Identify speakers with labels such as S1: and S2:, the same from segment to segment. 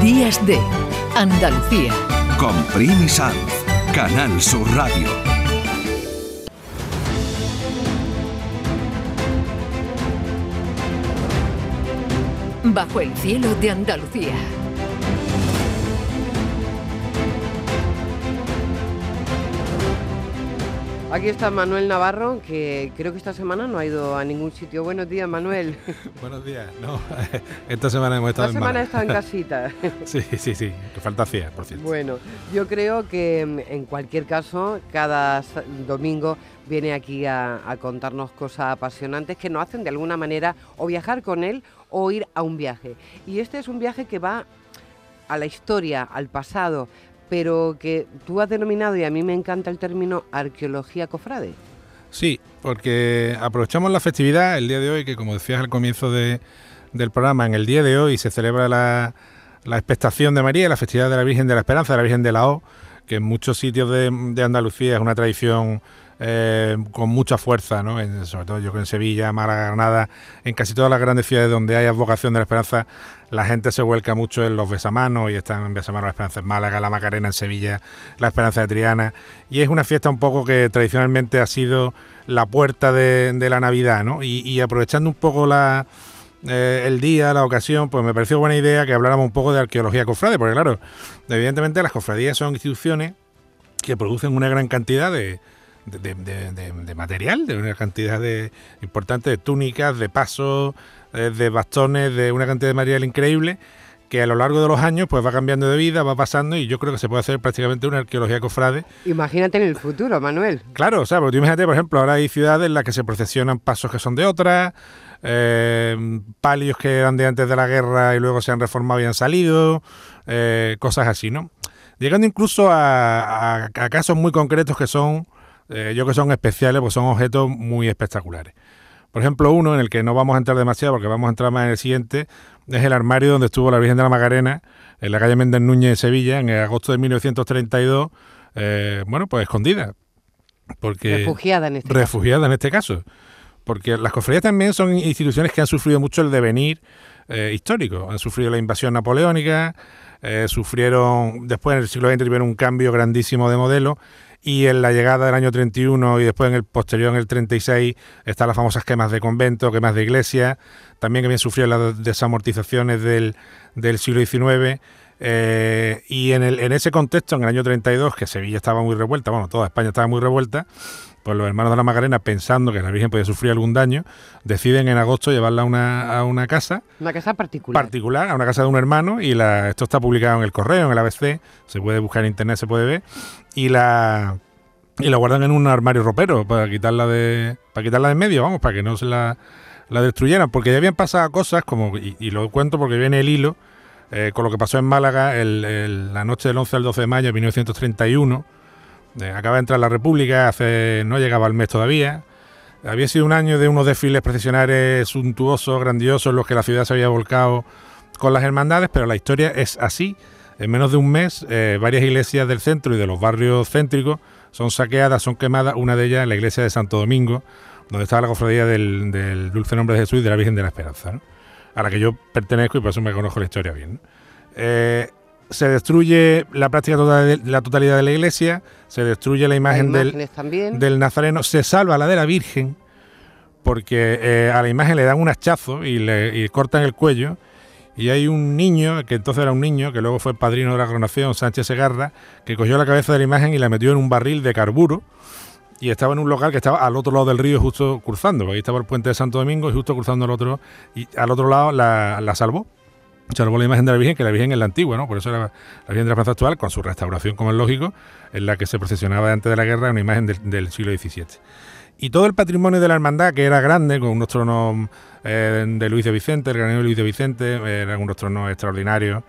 S1: Días de Andalucía.
S2: Con Primi Sanz, Canal Sur Radio.
S1: Bajo el cielo de Andalucía.
S3: Aquí está Manuel Navarro, que creo que esta semana no ha ido a ningún sitio. Buenos días, Manuel.
S4: Buenos días. No, esta semana hemos estado
S3: esta
S4: en
S3: semana he estado en casita.
S4: Sí, sí, sí. Que falta hacía, por cierto.
S3: Bueno, yo creo que mm, en cualquier caso, cada domingo viene aquí a, a contarnos cosas apasionantes que nos hacen de alguna manera o viajar con él o ir a un viaje. Y este es un viaje que va a la historia, al pasado, pero que tú has denominado, y a mí me encanta el término, arqueología cofrade.
S4: Sí, porque aprovechamos la festividad el día de hoy, que como decías al comienzo de- del programa, en el día de hoy se celebra la, la expectación de María, la festividad de la Virgen de la Esperanza, la Virgen de la O, que en muchos sitios de, de Andalucía es una tradición eh, con mucha fuerza, ¿no? En- sobre todo yo creo en Sevilla, Málaga, Granada, en casi todas las grandes ciudades donde hay advocación de la esperanza, la gente se vuelca mucho en los besamanos y están en besamanos la esperanza en Málaga, la Macarena en Sevilla, la esperanza de Triana, y es una fiesta un poco que tradicionalmente ha sido la puerta de, de la Navidad, ¿no? Y, aprovechando un poco la, eh, el día, la ocasión, pues me pareció buena idea que habláramos un poco de arqueología cofrade, porque claro, evidentemente las cofradías son instituciones que producen una gran cantidad de, de, de- de- de- material, de una cantidad de importante de túnicas, de pasos, eh, de bastones, de una cantidad de material increíble que a lo largo de los años pues va cambiando de vida, va pasando y yo creo que se puede hacer prácticamente una arqueología cofrade
S3: Imagínate en el futuro, Manuel.
S4: Claro, o sea, porque tú imagínate, por ejemplo, ahora hay ciudades en las que se procesionan pasos que son de otras, eh, palios que eran de antes de la guerra y luego se han reformado y han salido, eh, cosas así, ¿no? Llegando incluso a, a- a casos muy concretos que son, eh, yo que son especiales, pues son objetos muy espectaculares. Por ejemplo, uno en el que no vamos a entrar demasiado porque vamos a entrar más en el siguiente, es el armario donde estuvo la Virgen de la Macarena en la calle Méndez Núñez de Sevilla en agosto de 1932, eh, bueno, pues escondida. Porque
S3: Refugiada en este caso.
S4: en este caso. Porque las cofradías también son instituciones que han sufrido mucho el devenir eh, histórico. Han sufrido la invasión napoleónica, eh, sufrieron, después en el siglo XX tuvieron un cambio grandísimo de modelo y en la llegada del año 31 y después en el posterior, en el 36, están las famosas quemas de convento, quemas de iglesia, también que bien sufrieron las desamortizaciones del, del siglo XIX. eh, y en, el, en ese contexto, en el año 32, que Sevilla estaba muy revuelta, bueno, toda España estaba muy revuelta, pues los hermanos de la Macarena, pensando que la Virgen podía sufrir algún daño, deciden en agosto llevarla a una, a una casa
S3: Una casa particular.
S4: particular, a una casa de un hermano, y la, esto está publicado en el correo, en el ABC, se puede buscar en internet, se puede ver, y la y la guardan en un armario ropero para quitarla de para quitarla de en medio, vamos, para que no se la, la destruyeran, porque ya habían pasado cosas como y, y lo cuento porque viene el hilo eh, con lo que pasó en Málaga el- el- la noche del 11 al 12 de mayo de 1931. Eh, acaba de entrar la República, hace no llegaba al mes todavía. Había sido un año de unos desfiles procesionales suntuosos, grandiosos, en los que la ciudad se había volcado con las hermandades, pero la historia es así. En menos de un mes, eh, varias iglesias del centro y de los barrios céntricos son saqueadas, son quemadas. Una de ellas, la iglesia de Santo Domingo, donde estaba la cofradía del, Dulce Nombre de Jesús y de la Virgen de la Esperanza, a la que yo pertenezco y por eso me conozco la historia bien. Eh, se destruye la práctica total de- la totalidad de la iglesia, se destruye la imagen del, Nazareno, se salva la de la Virgen, porque eh, a la imagen le dan un hachazo y le y cortan el cuello. Y hay un niño, que entonces era un niño, que luego fue padrino de la coronación, Sánchez Segarra, que cogió la cabeza de la imagen y la metió en un barril de carburo. Y estaba en un local que estaba al otro lado del río, justo cruzando. Ahí estaba el puente de Santo Domingo y justo cruzando al otro. Y al otro lado la, la salvó. La imagen de la Virgen, que la Virgen es la antigua, ¿no? Por eso era la Virgen de la Esperanza actual, con su restauración, como es lógico, en la que se procesionaba antes de la guerra, una imagen del, siglo XVII. Y todo el patrimonio de la hermandad, que era grande, con unos tronos eh, de Luis de Vicente, el granero Luis de Vicente, eh, eran unos tronos extraordinarios,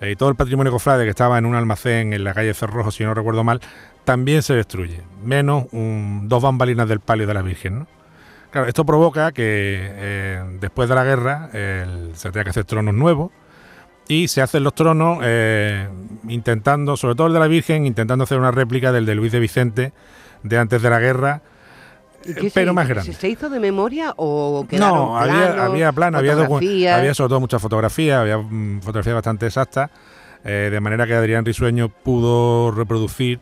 S4: eh, y todo el patrimonio cofrade que estaba en un almacén en la calle Cerrojo, si no recuerdo mal, también se destruye, menos dos bambalinas del palio de la Virgen. ¿no? Esto provoca que eh, después de la guerra se tenga que hacer tronos nuevos y se hacen los tronos eh, intentando, sobre todo el de la Virgen, intentando hacer una réplica del de Luis de Vicente de antes de la guerra,
S3: ¿Y qué
S4: pero
S3: se,
S4: más grande.
S3: ¿Se hizo de memoria o quedaron
S4: No, había,
S3: planos,
S4: había plano, había,
S3: fotografías?
S4: había sobre todo muchas fotografías, había mm, fotografías bastante exactas, eh, de manera que Adrián Risueño pudo reproducir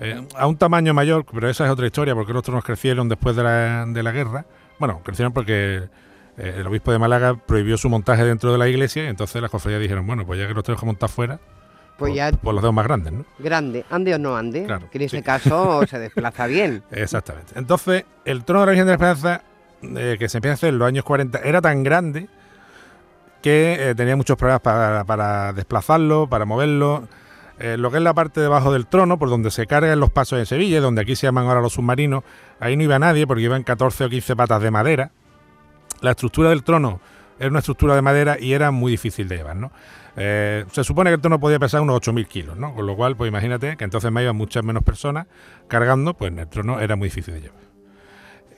S4: eh, a un tamaño mayor, pero esa es otra historia, porque los tronos crecieron después de la, de la guerra. Bueno, crecieron porque eh, el obispo de Málaga prohibió su montaje dentro de la iglesia, y entonces las cofradías dijeron, bueno, pues ya que los tenemos que montar fuera,
S3: Pues ya
S4: pues los dedos más grandes, ¿no?
S3: grande, ande o no ande,
S4: Claro,
S3: que en ese
S4: sí.
S3: caso se desplaza bien.
S4: Exactamente. Entonces, el trono de la Virgen de la Esperanza, eh, que se empieza a hacer en los años 40, era tan grande que eh, tenía muchos problemas para, para desplazarlo, para moverlo. Eh, lo que es la parte debajo del trono, por donde se cargan los pasos en Sevilla, donde aquí se llaman ahora los submarinos, ahí no iba nadie porque iban 14 o 15 patas de madera. La estructura del trono era una estructura de madera y era muy difícil de llevar, ¿no? Eh, se supone que el trono podía pesar unos 8.000 kilos, ¿no? Con lo cual, pues imagínate que entonces me iban muchas menos personas cargando, pues el trono era muy difícil de llevar.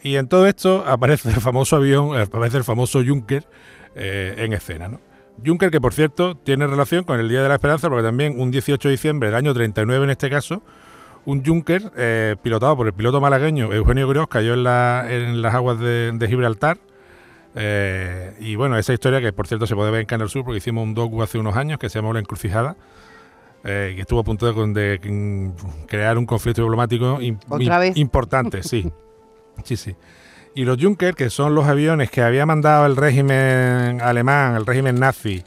S4: Y en todo esto aparece el famoso avión, aparece el famoso Junker eh, en escena, ¿no? Junker que, por cierto, tiene relación con el Día de la Esperanza, porque también un 18 de diciembre del año 39 en este caso, un Junker eh, pilotado por el piloto malagueño Eugenio Gross cayó en, la- las aguas de Gibraltar. Eh, y bueno, esa historia que por cierto se puede ver en Canal Sur porque hicimos un docu hace unos años que se llamó La Encrucijada, eh, que estuvo a punto de, mm, crear un conflicto diplomático importante, sí. sí, sí. Y los Junker, que son los aviones que había mandado el régimen alemán, el régimen nazi,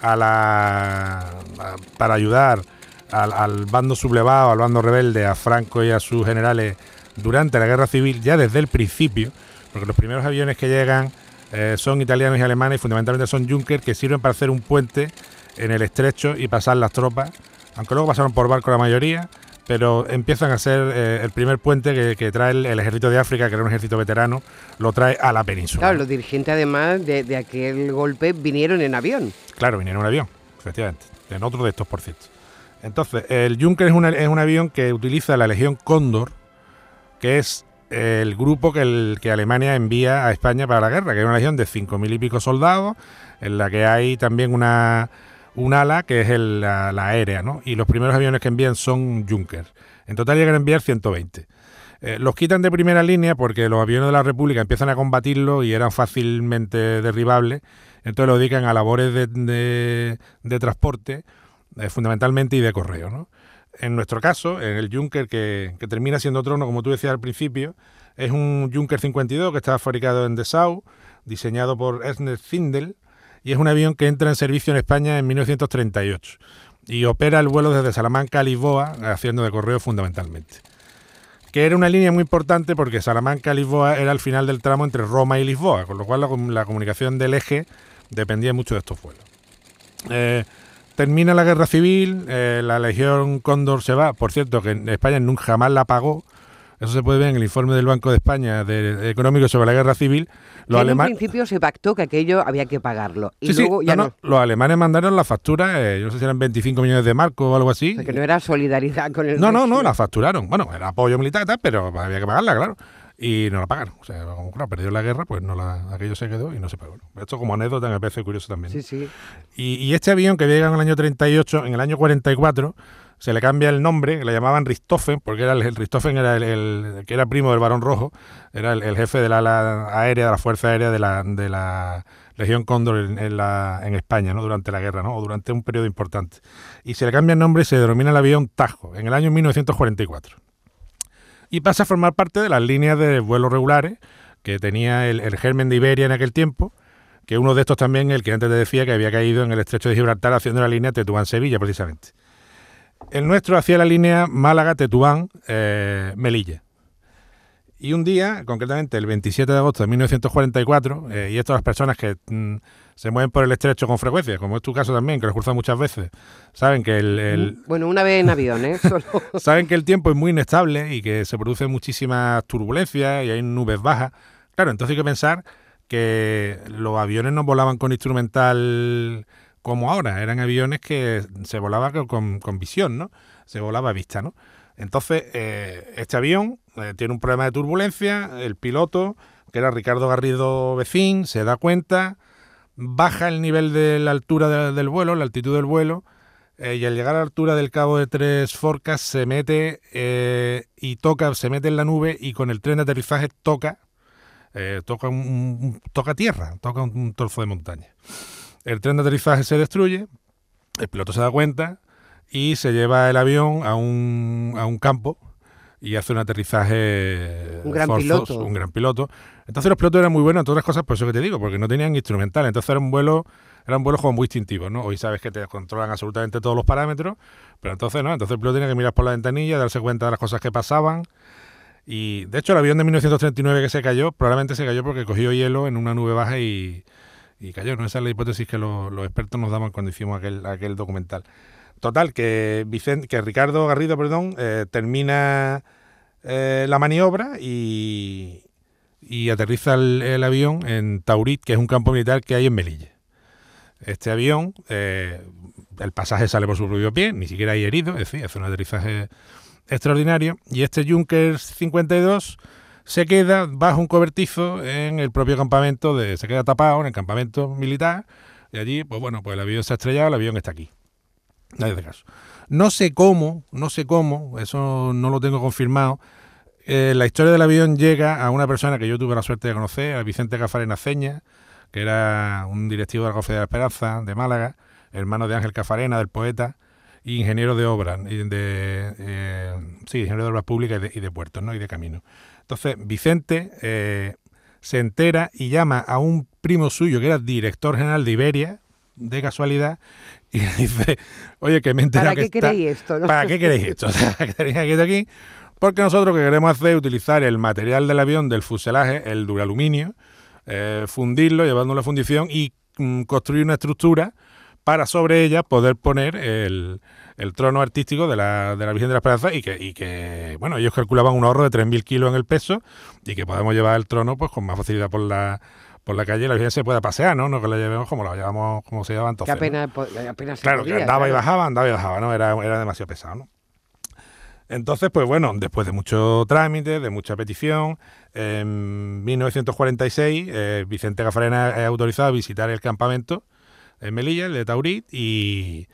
S4: a la, a- para ayudar al, al bando sublevado, al bando rebelde, a Franco y a sus generales durante la guerra civil, ya desde el principio, porque los primeros aviones que llegan eh, son italianos y alemanes y fundamentalmente son Junker que sirven para hacer un puente en el estrecho y pasar las tropas, aunque luego pasaron por barco la mayoría, pero empiezan a ser eh, el primer puente que, que trae el, el ejército de África, que era un ejército veterano, lo trae a la península.
S3: Claro, los dirigentes además de, de aquel golpe vinieron en avión.
S4: Claro, vinieron en un avión, efectivamente. En otro de estos, por cierto. Entonces, el Junker es, una- es un avión que utiliza la Legión Cóndor, que es el grupo que, el- que Alemania envía a España para la guerra, que es una legión de cinco mil y pico soldados, en la que hay también una, un ala que es el- la, aérea, ¿no? Y los primeros aviones que envían son Junker. En total llegan a enviar 120. Eh, los quitan de primera línea porque los aviones de la República empiezan a combatirlo y eran fácilmente derribables, entonces lo dedican a labores de transporte, eh, fundamentalmente y de correo. ¿no? En nuestro caso, en el Junker que, termina siendo trono, como tú decías al principio, es un Junker 52 que está fabricado en Dessau, diseñado por Ernest Zindel, y es un avión que entra en servicio en España en 1938 y opera el vuelo desde Salamanca a Lisboa, haciendo de correo fundamentalmente que era una línea muy importante porque Salamanca-Lisboa era el final del tramo entre Roma y Lisboa, con lo cual la comunicación del eje dependía mucho de estos vuelos. Eh, termina la guerra civil, eh, la Legión Cóndor se va, por cierto que España nunca jamás la pagó, eso se puede ver en el informe del Banco de España de, de económico sobre la guerra civil. Los
S3: en un principio se pactó que aquello había que pagarlo. Y
S4: Sí, sí,
S3: luego ya
S4: no,
S3: no.
S4: no, Los alemanes mandaron la factura, eh, yo no sé si eran 25 millones de marcos o algo así.
S3: O sea, que no era solidaridad con el
S4: No, no, no, la facturaron. Bueno, era apoyo militar y tal, pero había que pagarla, claro. Y no la pagaron. O sea, como claro, perdió la guerra, pues no la, aquello se quedó y no se pagó. Esto como anécdota me parece curioso también.
S3: Sí, sí.
S4: Y, y este avión que llega en el año 38, en el año 44, se le cambia el nombre, le llamaban Richthofen, porque era el, el Richthofen era el, el- que era primo del Barón Rojo, era el, el jefe del ala aérea, de la Fuerza Aérea de la, de la Legión Cóndor en, en la, en España, ¿no? Durante la guerra, ¿no? O durante un periodo importante. Y se le cambia el nombre y se denomina el avión Tajo, en el año 1944. Y pasa a formar parte de las líneas de vuelos regulares que tenía el, el germen de Iberia en aquel tiempo, que uno de estos también, el que antes te decía que había caído en el estrecho de Gibraltar haciendo la línea Tetuán-Sevilla, precisamente. El nuestro hacía la línea Málaga-Tetuán-Melilla. Y un día, concretamente el 27 de agosto de 1944, eh, y esto las personas que mm, se mueven por el estrecho con frecuencia, como es tu caso también, que lo has cruzado muchas veces, saben que el, el-
S3: Bueno, una vez en avión, ¿eh? Solo.
S4: saben que el tiempo es muy inestable y que se producen muchísimas turbulencias y hay nubes bajas. Claro, entonces hay que pensar que los aviones no volaban con instrumental como ahora, eran aviones que se volaba con- con, con visión, ¿no? Se volaba a vista, ¿no? Entonces, eh, este avión eh, tiene un problema de turbulencia, el piloto, que era Ricardo Garrido Vecín, se da cuenta, baja el nivel de la altura de- del vuelo, la altitud del vuelo, eh, y al llegar a la altura del cabo de Tres Forcas se mete eh, y toca, se mete en la nube y con el tren de aterrizaje toca, toca, un, toca tierra, toca un, un de montaña. El tren de aterrizaje se destruye, el piloto se da cuenta y se lleva el avión a un, a un campo y hace un aterrizaje
S3: Un gran piloto.
S4: un gran piloto. Entonces los pilotos eran muy buenos en todas las cosas, por eso que te digo, porque no tenían instrumental, entonces era un vuelo, eran vuelos como muy instintivos, ¿no? Hoy sabes que te controlan absolutamente todos los parámetros, pero entonces no, entonces el piloto tenía que mirar por la ventanilla, darse cuenta de las cosas que pasaban. Y de hecho el avión de 1939 que se cayó, probablemente se cayó porque cogió hielo en una nube baja y, y cayó, ¿no? Esa es la hipótesis que lo- los expertos nos daban cuando hicimos aquel, aquel documental. Total, que, Vicen- que Ricardo Garrido perdón, eh, termina eh, la maniobra y, y aterriza el, el avión en Taurit, que es un campo militar que hay en Melilla. Este avión, eh, el pasaje sale por su propio pie, ni siquiera hay herido, es decir, hace un aterrizaje extraordinario. Y este Junkers 52 se queda bajo un cobertizo en el propio campamento, de, se queda tapado en el campamento militar. Y allí, pues bueno, pues el avión se ha estrellado, el avión está aquí. Nadie hace caso. No sé cómo, no sé cómo, eso no lo tengo confirmado. eh, la historia del avión llega a una persona que yo tuve la suerte de conocer, a Vicente Cafarena Ceña, que era un directivo de la Cofradía de la Esperanza de Málaga, hermano de Ángel Cafarena, del poeta, y ingeniero de obras, eh, sí, ingeniero de obras públicas y de, y de puertos, ¿no? Y de caminos. Entonces, Vicente eh, se entera y llama a un primo suyo que era director general de Iberia, de casualidad, y le dice, oye, que me he enterado
S3: ¿Para
S4: que
S3: qué
S4: está-
S3: queréis esto? no?
S4: ¿Para qué queréis esto? O sea, que tenéis aquí, aquí, porque nosotros lo que queremos hacer es utilizar el material del avión, del fuselaje, el duraluminio, eh, fundirlo, llevándolo a la fundición y mm, construir una estructura para sobre ella poder poner el, el trono artístico de la, de la Virgen de la Esperanza y que, y que, bueno, ellos calculaban un ahorro de 3.000 kilos en el peso y que podemos llevar el trono pues con más facilidad por la por la calle la Virgen se pueda pasear, ¿no? No que la llevemos como la llevamos, como se llevaba
S3: Que
S4: entonces. ¿no?
S3: apenas, po- apenas se
S4: Claro, que
S3: podía,
S4: andaba y bajaba, andaba y bajaba, ¿no? Era, era demasiado pesado, ¿no? Entonces, pues bueno, después de mucho trámite, de mucha petición, en 1946 eh, Vicente Gafarena es autorizado a visitar el campamento en Melilla, el de Taurit, y,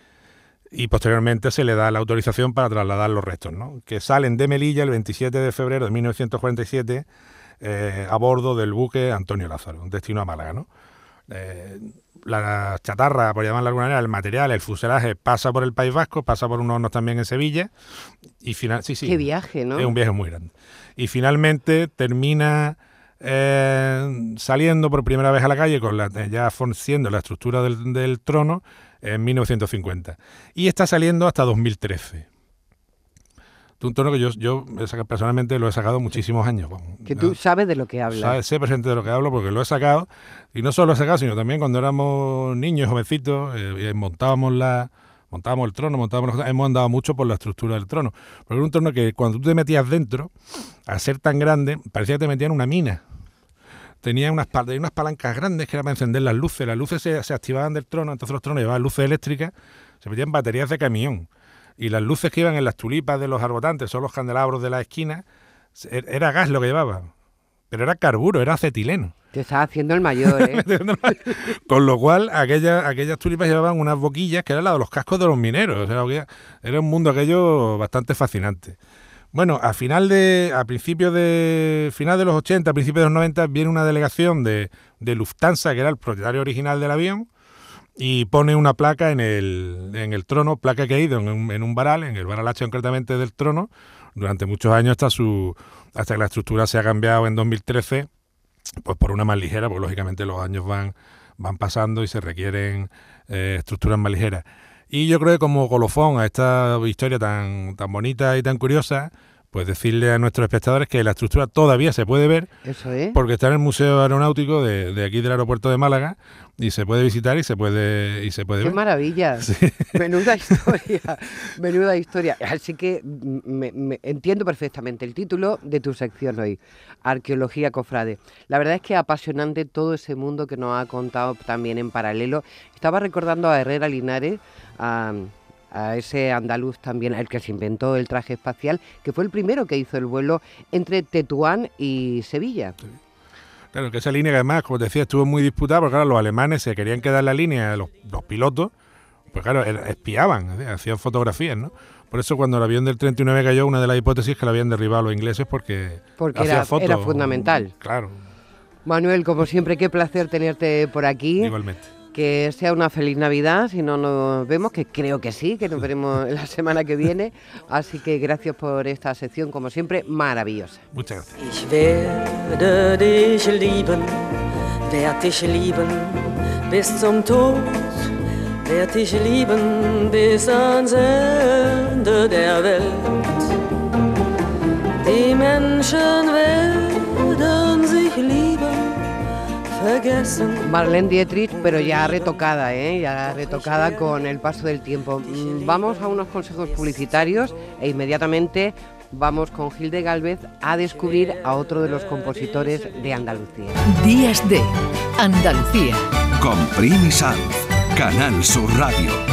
S4: y posteriormente se le da la autorización para trasladar los restos, ¿no? Que salen de Melilla el 27 de febrero de 1947 eh, a bordo del buque Antonio Lázaro, un destino a Málaga, ¿no? Eh, la chatarra, por llamarla de alguna manera, el material, el fuselaje pasa por el País Vasco, pasa por unos hornos también en Sevilla y final, sí, sí,
S3: Qué viaje, ¿no?
S4: es un viaje muy grande. Y finalmente termina eh, saliendo por primera vez a la calle, con la, ya siendo la estructura del, del trono, en 1950. Y está saliendo hasta 2013. Un trono que yo, yo personalmente lo he sacado muchísimos años.
S3: Que tú sabes de lo que hablas.
S4: ¿Sabes? Sé presente de lo que hablo porque lo he sacado. Y no solo lo he sacado, sino también cuando éramos niños, jovencitos, eh, y montábamos la montábamos el trono, montábamos las cosas, hemos andado mucho por la estructura del trono. Porque era un trono que cuando tú te metías dentro, al ser tan grande, parecía que te metían en una mina. Tenía unas, tenía unas palancas grandes que eran para encender las luces. Las luces se, se activaban del trono, entonces los tronos llevaban luces eléctricas, se metían baterías de camión. Y las luces que iban en las tulipas de los arbotantes, son los candelabros de la esquina, se- era gas lo que llevaban. Pero era carburo, era acetileno.
S3: Te estás haciendo el mayor, ¿eh?
S4: Con lo cual, aquellas, aquellas tulipas llevaban unas boquillas que eran las de los cascos de los mineros. O sea, había- era un mundo aquello bastante fascinante. Bueno, a final de, a principios de, final de los 80, a principios de los 90, viene una delegación de, de Lufthansa, que era el propietario original del avión, y pone una placa en el, en el trono, placa que ha ido en un, en un varal, en el varal H concretamente del trono, durante muchos años hasta su hasta que la estructura se ha cambiado en 2013 pues por una más ligera, porque lógicamente los años van, van pasando y se requieren eh, estructuras más ligeras. Y yo creo que como colofón a esta historia tan, tan bonita y tan curiosa, pues decirle a nuestros espectadores que la estructura todavía se puede ver
S3: Eso es.
S4: porque está en el Museo Aeronáutico de, de aquí del aeropuerto de Málaga y se puede visitar y se puede y se puede
S3: Qué
S4: ver.
S3: maravilla. Menuda historia. Menuda historia. Así que mm, me- me- entiendo perfectamente el título de tu sección hoy, Arqueología Cofrade. La verdad es que apasionante todo ese mundo que nos ha contado también en paralelo. Estaba recordando a Herrera Linares, a, a ese andaluz también, el que se inventó el traje espacial, que fue el primero que hizo el vuelo entre Tetuán y Sevilla.
S4: Claro, que esa línea que además, como te decía, estuvo muy disputada porque claro, los alemanes se querían quedar en la línea, los, los pilotos, Pues claro, espiaban, es decir, hacían fotografías, ¿no? Por eso cuando el avión del 39 cayó, una de las hipótesis es que lo habían derribado los ingleses porque,
S3: Porque
S4: hacía
S3: era-
S4: fotos.
S3: era fundamental.
S4: Claro,
S3: Manuel, como siempre, qué placer tenerte por aquí.
S4: igualmente.
S3: Que sea una feliz Navidad, si no nos vemos, que creo que sí, que nos veremos la semana que viene. Así que gracias por esta sección, como siempre, maravillosa.
S4: Muchas gracias.
S5: Ich werde dich lieben, werd dich lieben bis zum Tod, werd dich lieben bis ans Ende der Welt. Die Menschen werden
S3: Marlene Dietrich, pero ya retocada, ¿eh? ya retocada con el paso del tiempo. Mm, Vamos a unos consejos publicitarios e inmediatamente vamos con Gilde Galvez a descubrir a otro de los compositores de Andalucía.
S1: Días de Andalucía.
S2: Con Primi Sanz, Canal Sur Radio.